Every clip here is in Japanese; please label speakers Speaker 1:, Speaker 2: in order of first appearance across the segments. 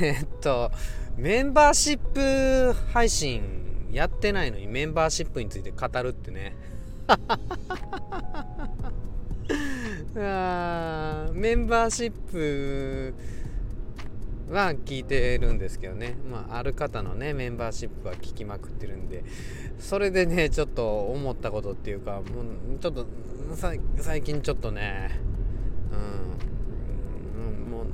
Speaker 1: えっとメンバーシップ配信やってないのにメンバーシップについて語るってね。あメンバーシップは聞いてるんですけどね、まあ、ある方のねメンバーシップは聞きまくってるんでそれでねちょっと思ったことっていうかもうちょっと最近ちょっとねうんもう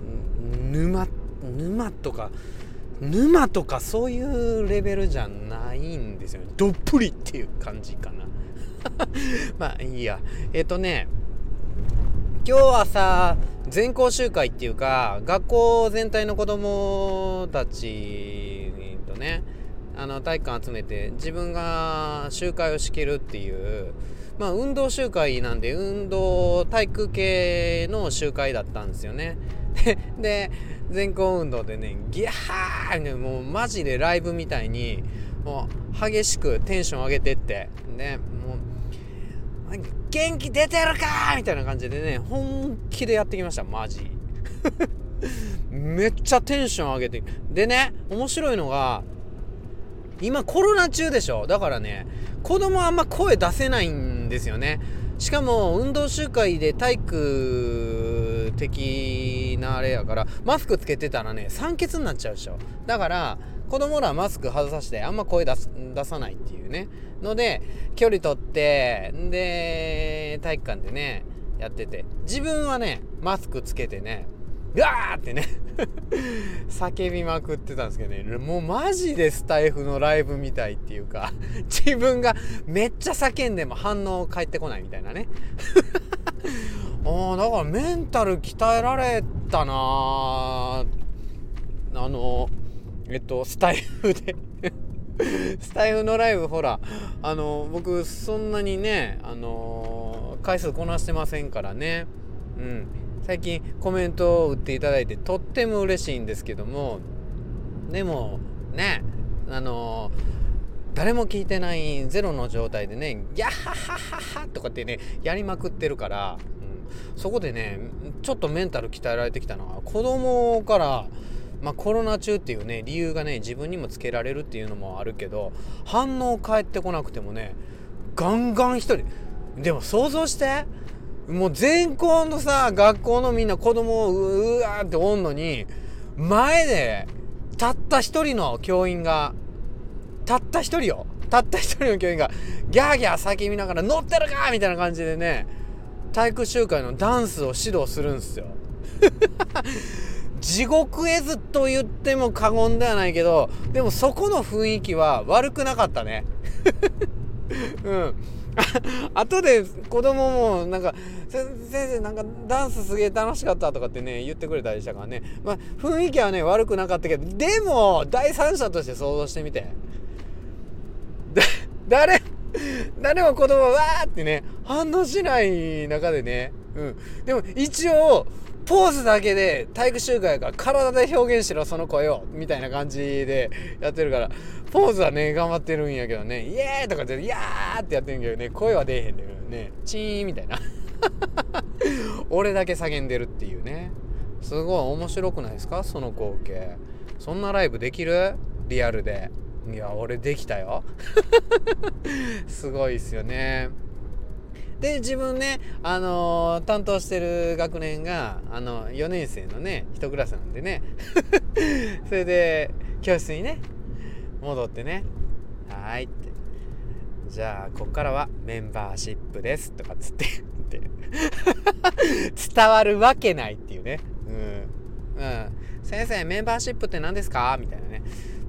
Speaker 1: 沼って沼とか沼とかそういうレベルじゃないんですよね。どっぷりっていう感じかな。まあいいや。えっ、ー、とね今日はさ全校集会っていうか学校全体の子供たちとねあの体育館集めて自分が集会を仕切るっていうまあ運動集会なんで運動体育系の集会だったんですよね で全校運動でねギャーねもうマジでライブみたいにもう激しくテンション上げてってねもう元気出てるかみたいな感じでね、本気でやってきました、マジ。めっちゃテンション上げて。でね、面白いのが、今コロナ中でしょだからね、子供あんま声出せないんですよね。しかも、運動集会で体育的なあれやから、マスクつけてたらね、酸欠になっちゃうでしょ。だから、子供らはマスク外させてあんま声出出さないっていうねので距離取ってで体育館でねやってて自分はねマスクつけてねうわーってね。叫びまくってたんですけどね。もうマジでスタイフのライブみたいっていうか 自分がめっちゃ叫んでも反応返ってこないみたいなね。ああだからメンタル鍛えられたなあのえっと、スタイフで。スタイフのライブ、ほら、あの、僕、そんなにね、あの、回数こなしてませんからね。うん。最近コメントを打っていただいて、とっても嬉しいんですけども、でも、ね、あの、誰も聞いてないゼロの状態でね、ギャッハッハッハッハとかってね、やりまくってるから、うん、そこでね、ちょっとメンタル鍛えられてきたのは、子供から、まあ、コロナ中っていうね理由がね自分にもつけられるっていうのもあるけど反応返ってこなくてもねガンガン一人でも想像してもう全校のさ学校のみんな子供をうわーっておんのに前でたった一人の教員がたった一人よたった一人の教員がギャーギャー叫びながら乗ってるかみたいな感じでね体育集会のダンスを指導するんすよ 地獄絵図と言っても過言ではないけど、でもそこの雰囲気は悪くなかったね。うん。あとで子供もなんか「先生なんかダンスすげえ楽しかった」とかってね言ってくれたりしたからね。まあ雰囲気はね悪くなかったけどでも第三者として想像してみて。誰誰も子供はわーってね反応しない中でね。うん。でも一応ポーズだけで体育集会が体で表現しろその声をみたいな感じでやってるからポーズはね頑張ってるんやけどねイエーイとかって「いやー!」ってやってるんけどね声は出えへんだけどねチーンみたいな。俺だけ叫んでるっていうね。すごい面白くないですか？その光景。そんなライブできる？リアルで。いや俺できたよ。すごいっすよね。で自分ね、あのー、担当してる学年が、あの4年生のね1クラスなんでね。それで教室にね戻ってね「はい」って「じゃあこっからはメンバーシップです」とかっつってって。伝わるわけないっていうね。うん、うん、先生メンバーシップって何ですか？みたいなね。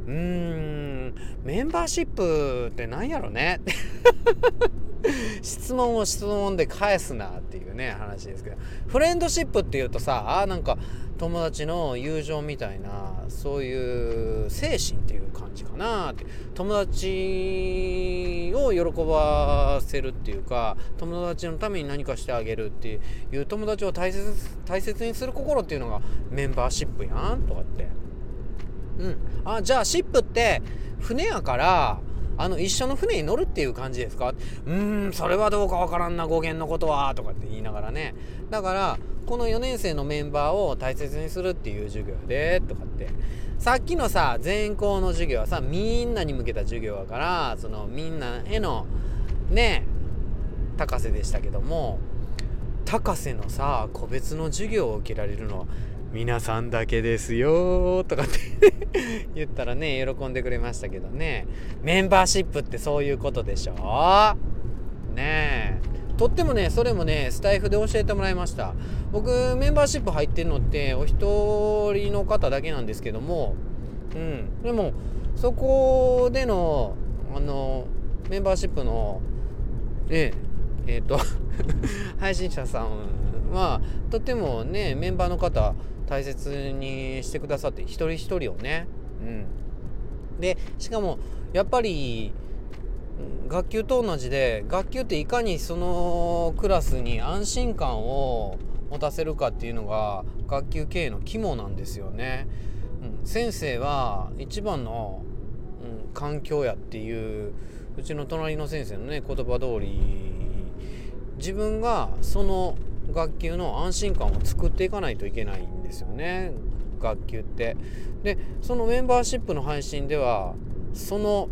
Speaker 1: うーん。メンバーシップって何やろね？質問を質問で返すなっていうね話ですけど。フレンドシップっていうとさあなんか友達の友情みたいなそういう精神っていう感じかなって。友達を喜ばせるっていうか友達のために何かしてあげるっていう友達を大切大切にする心っていうのがメンバーシップやんとかって。うん。あじゃあシップって船やからあの一緒の船に乗るっていう感じですか？うーんそれはどうかわからんな語源のことはとかって言いながらね。だからこの4年生のメンバーを大切にするっていう授業でとかって。さっきのさ全校の授業はさみんなに向けた授業だからそのみんなへのね高瀬でしたけども高瀬のさ個別の授業を受けられるのは皆さんだけですよとかって 言ったらね喜んでくれましたけどね。メンバーシップってそういうことでしょねえ。とってもねそれもねスタイフで教えてもらいました。僕メンバーシップ入ってるのってお一人の方だけなんですけども。うん。でもそこでのあのメンバーシップのねえっ、ー、と配信者さんはとってもねメンバーの方大切にしてくださって一人一人をね、うん、でしかもやっぱり学級と同じで学級っていかにそのクラスに安心感を持たせるかっていうのが学級経営の肝なんですよね。うん、先生は一番の、うん、環境やっていううちの隣の先生のね言葉通り自分がその学級の安心感を作っていかないといけないんですよね学級って。でそのメンバーシップの配信ではその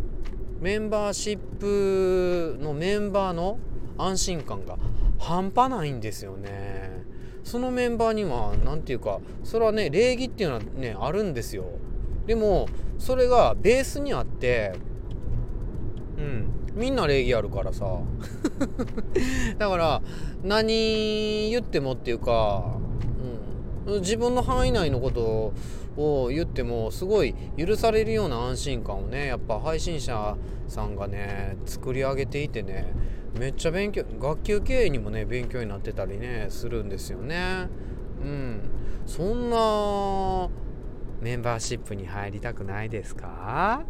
Speaker 1: メンバーシップのメンバーの安心感が半端ないんですよね。そのメンバーには何て言うかそれはね礼儀っていうのはねあるんですよ。でもそれがベースにあってうんみんな礼儀あるからさ だから何言ってもっていうか、自分の範囲内のことを言ってもすごい許されるような安心感をねやっぱ配信者さんがね作り上げていてねめっちゃ勉強学級経営にもね勉強になってたりねするんですよね。うん。そんなメンバーシップに入りたくないですか？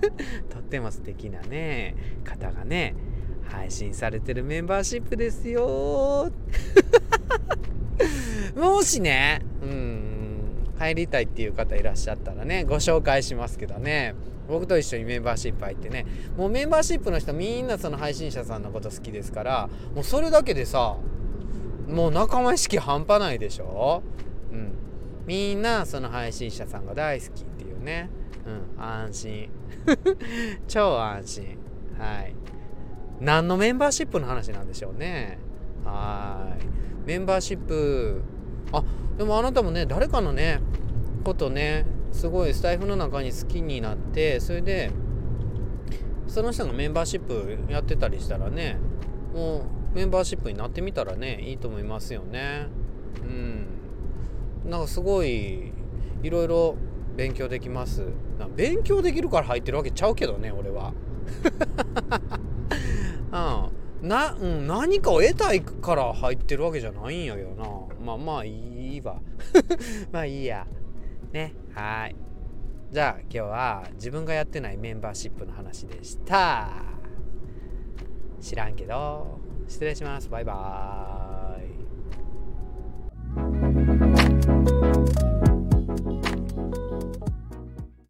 Speaker 1: とっても素敵なね方がね配信されてるメンバーシップですよ。もしねうん入りたいっていう方いらっしゃったらねご紹介しますけどね。僕と一緒にメンバーシップ入ってね。もうメンバーシップの人みんなその配信者さんのこと好きですからもうそれだけでさもう仲間意識半端ないでしょ。うん。みんなその配信者さんが大好きっていうね。うん安心。超安心。はい。何のメンバーシップの話なんでしょうね。はい。メンバーシップあでもあなたもね誰かのねことねすごいスタイフの中に好きになってそれでその人がメンバーシップやってたりしたらねもうメンバーシップになってみたらねいいと思いますよね。うん。なんかすごいいろいろ勉強できます。勉強できるから入ってるわけちゃうけどね俺は。うん。な、うん、何かを得たいから入ってるわけじゃないんやけどな。まあまあいいわ。まあいいや。ねはい。じゃあ今日は自分がやってないメンバーシップの話でした。知らんけど。失礼します。バイバーイ。